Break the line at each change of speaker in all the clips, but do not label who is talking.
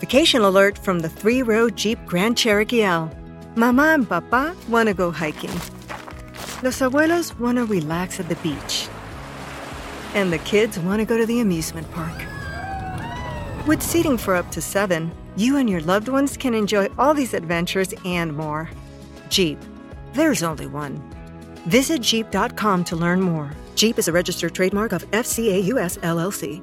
Vacation alert from the three row Jeep Grand Cherokee L. Mama and Papa want to go hiking. Los abuelos want to relax at the beach. And the kids want to go to the amusement park. With seating for up to seven, you and your loved ones can enjoy all these adventures and more. Jeep, there's only one. Visit Jeep.com to learn more. Jeep is a registered trademark of FCA US LLC.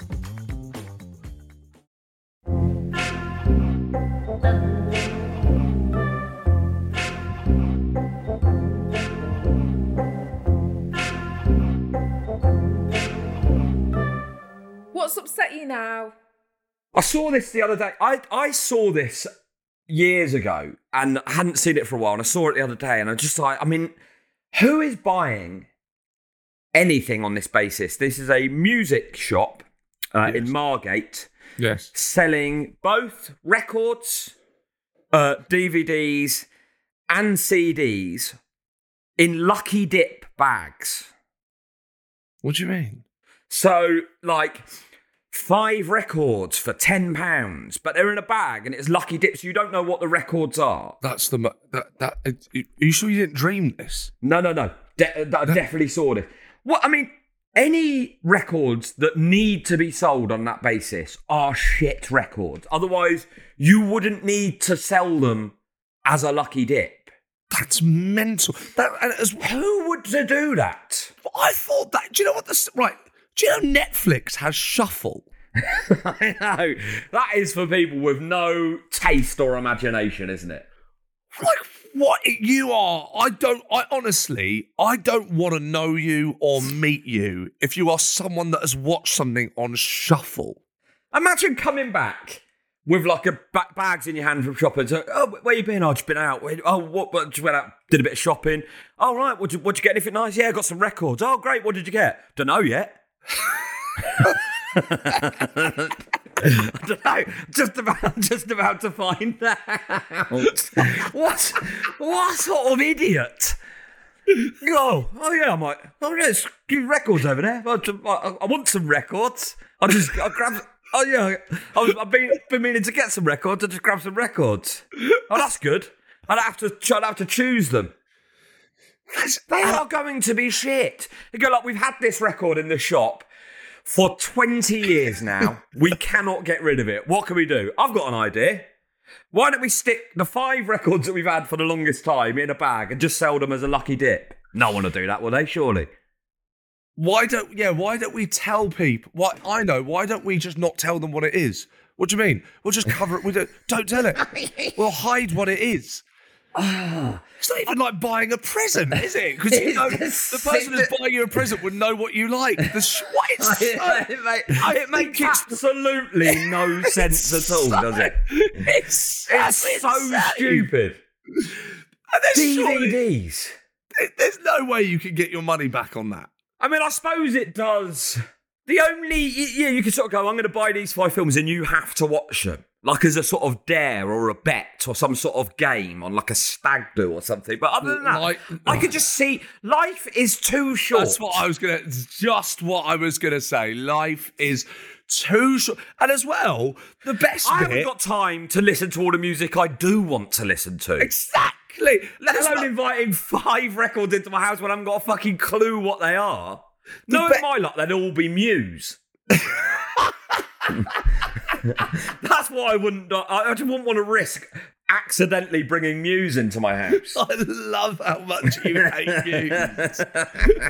I saw this the other day. I, I saw this years ago and I hadn't seen it for a while. And I saw it the other day and I just like, I mean, who is buying anything on this basis? This is a music shop uh, in Margate
Yes.
selling both records, uh, DVDs, and CDs in Lucky Dip bags.
What do you mean?
So, like, five records for £10, but they're in a bag and it's Lucky Dips. You don't know what the records are.
That's the mo- that that. Are you sure you didn't dream this?
No, no, no. De- uh, I definitely saw this. What I mean, any records that need to be sold on that basis are shit records. Otherwise, you wouldn't need to sell them as a lucky dip.
That's mental. That as
Who would to do that?
I thought that. Do you know what this? Right. Do you know Netflix has Shuffle?
I know. That is for people with no taste or imagination, isn't it?
Like what you are? I don't. I honestly, I don't want to know you or meet you if you are someone that has watched something on Shuffle.
Imagine coming back with like a ba- bags in your hand from shopping. So, oh, where you been? Oh, just been out. Oh, what? what just went out, did a bit of shopping. Oh, right. What'd you, what'd you get? Anything nice? Yeah, got some records. Oh, great. What did you get? Don't know yet. I don't know. Just about, just about to find out. what? What sort of idiot? Oh, oh yeah, I might. Oh yeah, there's few records over there. I, I, I want some records. I just, I grab. Oh yeah, I was, I've been, been meaning to get some records. I just grab some records. Oh, that's good. I'd have to, I'd have to choose them. They are going to be shit. You go like, we've had this record in the shop for 20 years now. we cannot get rid of it. What can we do? I've got an idea. Why don't we stick the five records that we've had for the longest time in a bag and just sell them as a lucky dip? No one will do that, will they? Surely.
Why don't? Yeah. Why don't we tell people? What I know. Why don't we just not tell them what it is? What do you mean? We'll just cover it. We don't. Don't tell it. We'll hide what it is. It's not even like buying a present, is it? Because you know, the person who's buying you a present would know what you like. The sh- what is so-
it, make- it makes absolutely no sense at all, does it?
It's,
It's so
insane.
stupid.
And there's, surely-
DVDs.
there's no way you can get your money back on that.
I mean, I suppose it does. The only, yeah, you can sort of go, I'm going to buy these five films and you have to watch them. Like as a sort of dare or a bet or some sort of game on like a stag do or something. But other than that,
Like-
I could just see life is too short.
That's what I was gonna. Just what I was gonna say. Life is too short, and as well, the best
I
bit.
haven't got time to listen to all the music I do want to listen to.
exactly.
Let alone
what-
inviting five records into my house when I haven't got a fucking clue what they are. No,
be-
in my luck, they'd all be Muse. That's what I wouldn't. I I just wouldn't want to risk accidentally bringing Muse into my house.
I love how much you hate Muse.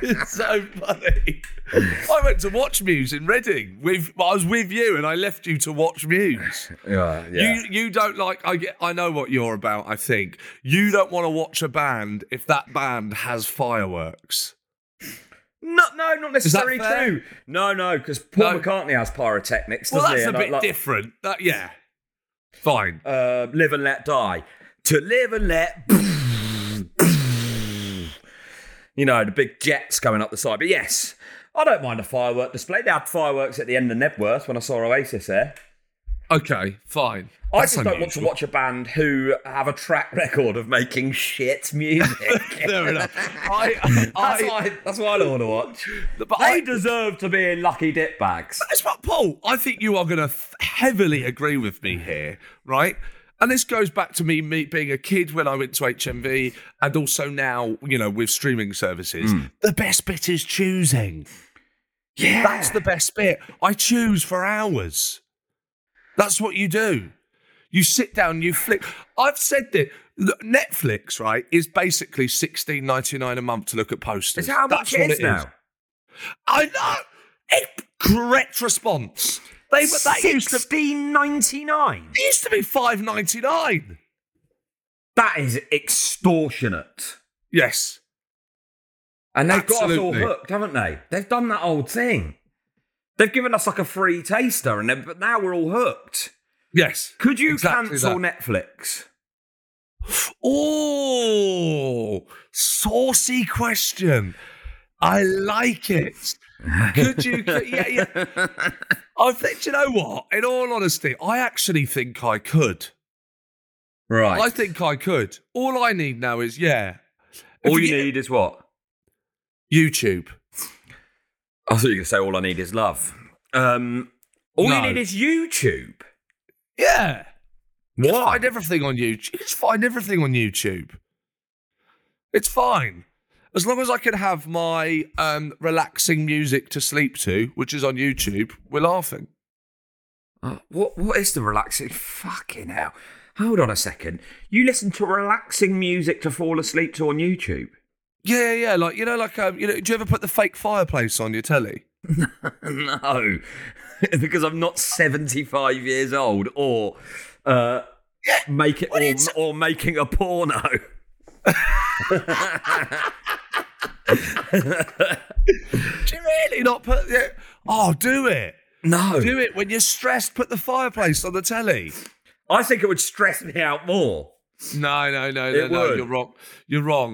it's so funny. I went to watch Muse in Reading. With I was with you, and I left you to watch Muse.
Yeah,
You you don't like. I get. I know what you're about. I think you don't want to watch a band if that band has fireworks.
No, no, not necessarily true. No, no, because Paul
No.
McCartney has pyrotechnics,
Well,
doesn't
that's
he?
a
And,
bit
like,
different. That yeah, fine.
Uh, live and let die. To live and let. You know, the big jets going up the side. But yes, I don't mind a firework display. They had fireworks at the end of Knebworth when I saw Oasis there.
Okay, fine.
I
That's
just don't want to watch a band who have a track record of making shit music.
Fair enough. I,
That's
I,
why. That's why I don't want to watch.
but
They
I,
deserve to be in lucky dip bags.
That's what, Paul. I think you are going to f- heavily agree with me here, right? And this goes back to me, me being a kid when I went to HMV, and also now, you know, with streaming services. Hmm. The best bit is choosing.
Yeah,
That's the best bit. I choose for hours. That's what you do. You sit down, you flick. I've said that Netflix, right, is basically sixteen ninety nine a month to look at posters.
Is how much
That's
it is now?
I know. It, correct response. They but that used to
Sixteen ninety nine.
it used to be five ninety nine.
That is extortionate.
Yes.
And they've got us all
Absolutely.
hooked, haven't they? They've done that old thing. They've given us like a free taster, and but now we're all hooked.
Yes.
Could you
Exactly
cancel
that.
Netflix?
Oh, saucy question. I like it. Could you? yeah, yeah. I think. Do you know what? In all honesty, I actually think I could.
Right.
I think I could. All I need now is yeah.
all you
you-
need is what?
YouTube.
I thought you were going to say all I need is love. Um, all
No.
you need is YouTube.
Yeah. You
Why?
Find everything on YouTube. Just find everything on YouTube. It's fine. As long as I can have my um, relaxing music to sleep to, which is on YouTube, we're laughing.
Uh, what What is the relaxing? Fucking hell. Hold on a second. You listen to relaxing music to fall asleep to on YouTube?
Yeah, yeah, like you know, like um, you know, do you ever put the fake fireplace on your telly?
no, because I'm not 75 years old or uh, make it or, or making a porno.
Do you really not put? Yeah. Oh, do it.
No,
Do it when you're stressed. Put the fireplace on the telly.
I think it would stress me out more.
No, no, no, no,
It
no.
would.
You're wrong. You're wrong.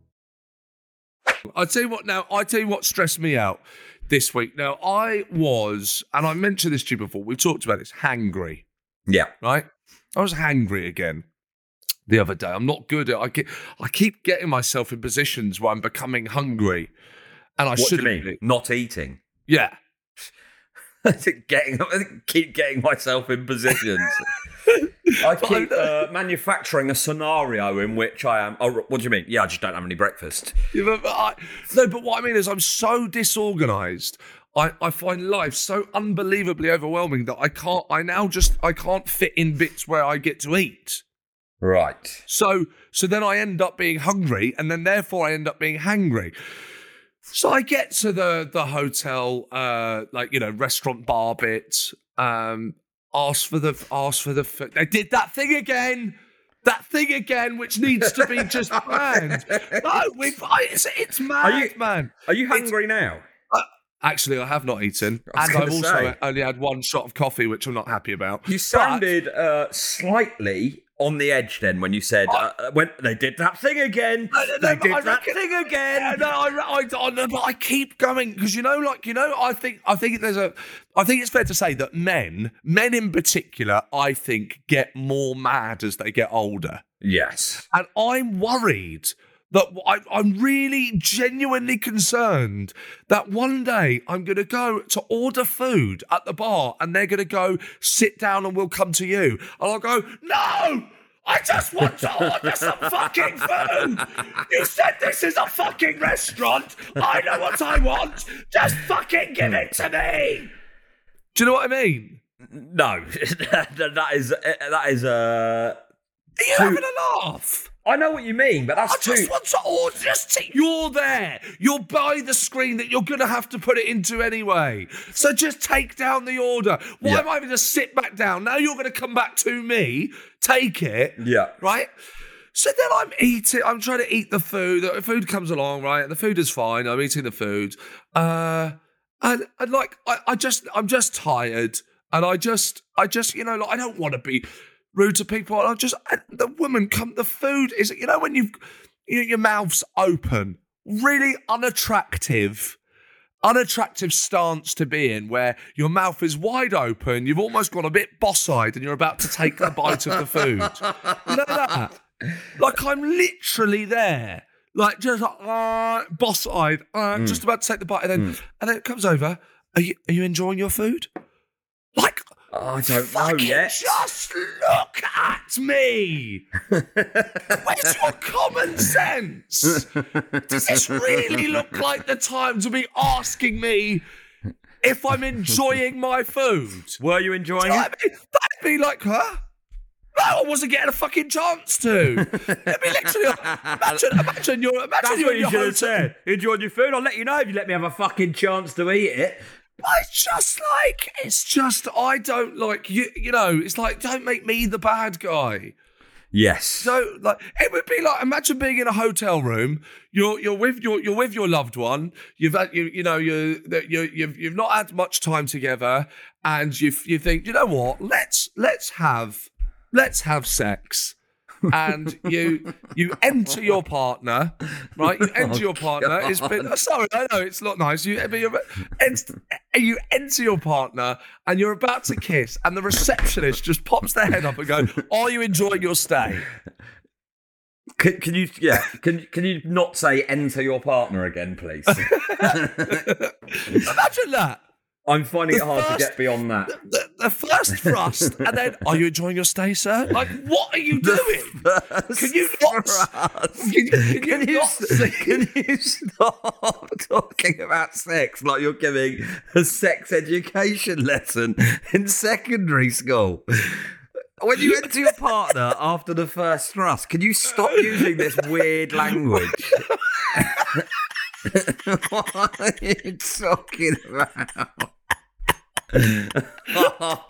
I tell you what. Now, I tell you what stressed me out this week. Now, I was, and I mentioned this to you before. We've talked about this. Hangry,
Yeah.
right? I was hangry again the other day. I'm not good at. I get. I keep getting myself in positions where I'm becoming hungry, and I
What do you
shouldn't.
mean?
be.
Not eating.
Yeah.
Getting, I keep getting myself in positions. I keep uh, manufacturing a scenario in which I am. Oh, what do you mean? Yeah, I just don't have any breakfast.
Yeah, but, I, no, but what I mean is, I'm so disorganized. I, I find life so unbelievably overwhelming that I can't. I now just I can't fit in bits where I get to eat.
Right.
So so then I end up being hungry, and then therefore I end up being hangry. So I get to the the hotel, uh, like you know, restaurant bar bit. Um, ask for the ask for the. f- They did that thing again. That thing again, which needs to be just banned. No, we've. It's, it's mad,
you-
man.
Are you hungry now?
Actually, I have not eaten, and I've also
say.
only had one shot of coffee, which I'm not happy about.
You
But-
sounded uh, slightly on the edge then when you said uh, uh, when they did that thing again.
No, no, no,
they did
I
that
reckon-
thing again.
No, I, I, I, but I keep going because you know, like you know, I think I think there's a, I think it's fair to say that men, men in particular, I think get more mad as they get older,
Yes.
and I'm worried that I, I'm really genuinely concerned that one day I'm going to go to order food at the bar, and they're going to go sit down and we'll come to you, and I'll go no. I just want to order some fucking food. You said this is a fucking restaurant. I know what I want. Just fucking give it to me. Do you know what I mean?
No, that that is that is uh.
Are you
Two-
having a laugh?
I know what you mean, but that's
I
that's
just want to order. Just t- you're there. You're by the screen that you're going to have to put it into anyway. So just take down the order. Why
Yeah.
am I having to sit back down? Now you're going to come back to me. Take it.
Yeah.
right? So then I'm eating, I'm trying to eat the food. The food comes along, right? The food is fine. I'm eating the food. Uh, and, and like, I, I just, I'm just tired. And I just, I just, you know, like, I don't want to be rude to people. I just, and the woman come, the food is, you know, when you've, you, your mouth's open, really unattractive. Unattractive stance to be in where your mouth is wide open, you've almost gone a bit boss eyed and you're about to take a bite of the food. You know that? Like I'm literally there, like just like, uh, boss-eyed, uh, just about to take the bite, and then and then it comes over. Are you are you enjoying your food? Like
I don't know yet.
just look at me. Where's your common sense? Does this really look like the time to be asking me if I'm enjoying my food?
Were you enjoying it?
I'd be like, huh? No, I wasn't getting a fucking chance to. It'd be literally imagine, imagine you're, imagine
That's
you're
what
in
you should have said. Enjoyed your food. I'll let you know if you let me have a fucking chance to eat it.
I just like, it's just, I don't like you. You know, it's like, don't make me the bad guy.
Yes.
So, like, it would be like, imagine being in a hotel room. You're you're with your you're with your loved one. You've had you you know you that you you've you've not had much time together, and you you think you know what? Let's let's have let's have sex. And you you enter your partner, right? You enter oh, your partner. It's been oh, sorry, I know it's not nice. You but you're, ent- you enter your partner and you're about to kiss, and the receptionist just pops their head up and goes, "Are you enjoying your stay?"
Can, can you? Yeah. Can Can you not say enter your partner again, please?
Imagine that.
I'm finding it hard
first-
to get beyond that.
The, the first thrust, and then, "Are you enjoying your stay, sir?" Like, what are you doing? Can you not? Can you, can you
Can you,
not
s-
see?
can you stop talking about sex like you're giving a sex education lesson in secondary school? When you enter your partner after the first thrust, can you stop using this weird language? what are you talking about? God.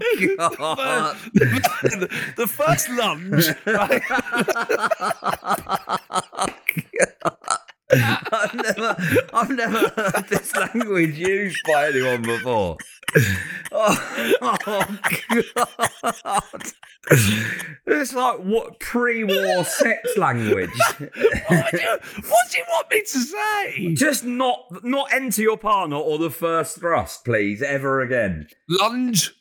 the, the first lunge, right?
I've never, I've never heard this language used by anyone before. Oh, oh, God! It's like what pre-war sex language.
What do, you, what do you want me to say?
Just not, not enter your partner or the first thrust, please, ever again.
Lunge,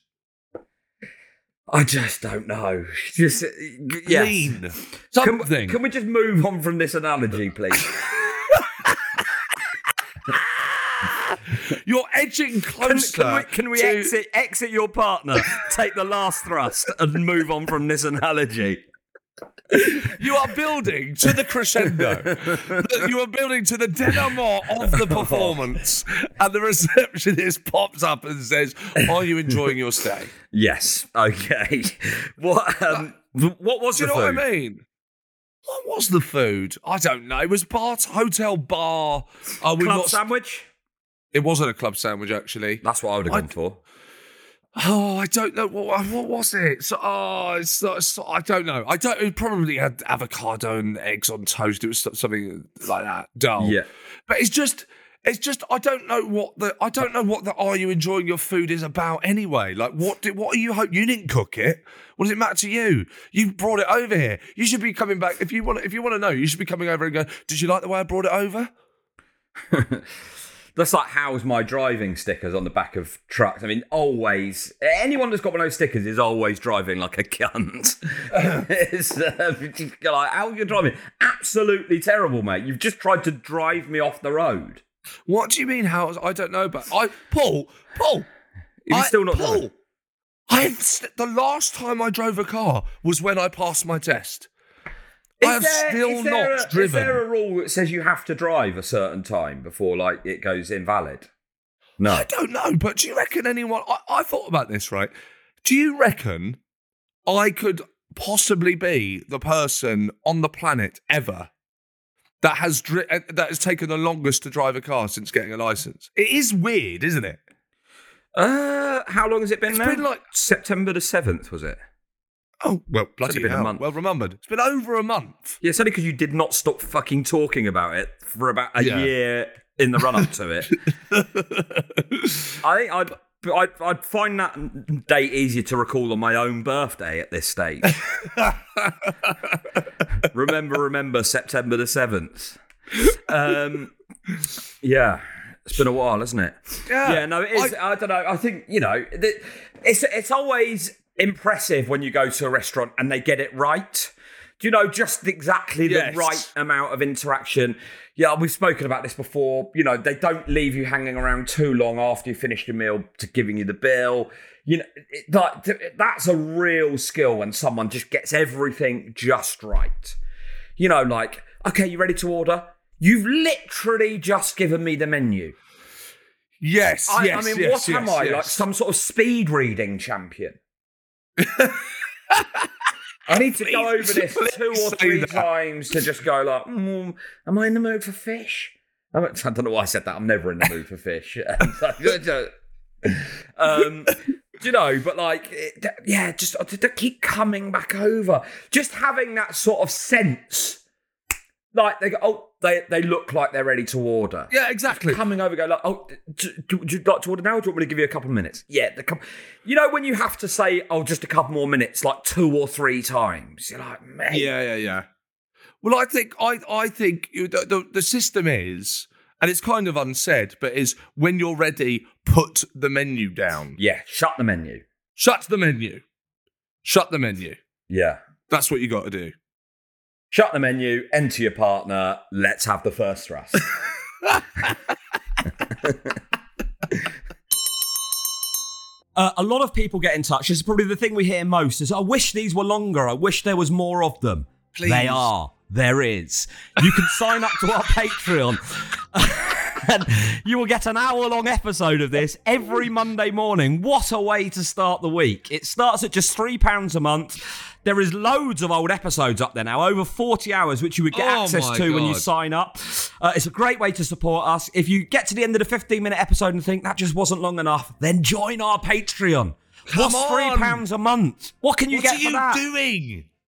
I just don't know. Just uh, yes.
lean,
Can,
something.
can we just move on from this analogy, please?
You're edging closer.
can we, can we
to-
exit exit your partner, take the last thrust, and move on from this analogy?
You are building to the crescendo. you are building to the denouement of the performance, and the receptionist pops up and says, "Are you enjoying your stay?"
Yes. Okay. What um, what was
Do you
the
know
food?
what I mean? What was the food? I don't know. It was bar, hotel bar. Uh, we
Club
got-
sandwich.
It wasn't a club sandwich, actually.
That's what I would have gone for.
Oh, I don't know what what was it. So, oh, it's, it's, I don't know. I don't. It probably had avocado and eggs on toast. It was something like that. Dull.
Yeah.
But it's just, it's just. I don't know what the. I don't know what the. Are you enjoying your food is about anyway? Like, what? Did, what are you? Hope you didn't cook it. What does it matter to you? You brought it over here. You should be coming back if you want. If you want to know, you should be coming over and go. Did you like the way I brought it over?
That's like how's my driving stickers on the back of trucks. I mean, always anyone that's got one of those stickers is always driving like a cunt. it's uh, you're like how are you driving? Absolutely terrible, mate. You've just tried to drive me off the road.
What do you mean? How? I don't know. But I, Paul, Paul.
You're still not
Paul,
driving.
St- the last time I drove a car was when I passed my test. I have still
is there
not
a, Is there a rule that says you have to drive a certain time before like it goes invalid? No.
I don't know, but do you reckon anyone? I, I thought about this, right? Do you reckon I could possibly be the person on the planet ever that has dri- uh, that has taken the longest to drive a car since getting a license? It is weird, isn't it?
Uh, how long has it been
It's
now?
been like-
September the seventh, was it?
Oh well, bloody
been a month.
Well remembered. It's been over a month.
Yeah, it's only because you did not stop fucking talking about it for about a
Yeah.
year in the run up to it. I think I'd, I'd I'd find that date easier to recall on my own birthday at this stage. remember, remember September the seventh. Um, yeah, it's been a while, hasn't it?
Yeah.
yeah. No, it is. I, don't know. I think you know, it's it's always impressive when you go to a restaurant and they get it right. Do you know just exactly the
Yes.
right amount of interaction? Yeah, we've spoken about this before. You know, they don't leave you hanging around too long after you finish your meal to giving you the bill. You know, it, that, that's a real skill when someone just gets everything just right. You know, like, okay, you ready to order? You've literally just given me the menu.
Yes,
I,
yes,
I mean,
yes,
what am
yes,
I?
yes.
Like some sort of speed reading champion? I need to go over this two or three times to just go like, mm, am I in the mood for fish? I'm- don't know why I said that. I'm never in the mood for fish. um, do you know? But like, yeah, just to keep coming back over, just having that sort of sense. Like they go, oh, they they look like they're ready to order
Yeah, exactly.
coming over, go like, oh, do, do, would you like to order now? Or do you want me to give you a couple of minutes? Yeah, the couple. You know when you have to say, oh, just a couple more minutes, like two or three times. You're like, man,
Yeah, yeah, yeah. Well, I think I I think the, the the system is, and it's kind of unsaid, but is when you're ready, put the menu down.
yeah. Shut the menu.
Shut the menu. Shut the menu.
Yeah,
That's what you got to do.
Shut the menu. Enter your partner. Let's have the first thrust. Uh, a lot of people get in touch. This is probably the thing we hear most. Is I wish these were longer. I wish there was more of them.
Please.
They are. There is. You can sign up to our Patreon. and you will get an hour long episode of this every Monday morning. What a way to start the week! It starts at just £3 a month. There is loads of old episodes up there now, over 40 hours, which you would get
Oh
access to when you sign up. Uh, it's a great way to support us. If you get to the end of the 15 minute episode and think that just wasn't long enough, then join our Patreon.
Come
What's
on.
£3 a month? What can you
what
get
are
for
you
that?
doing?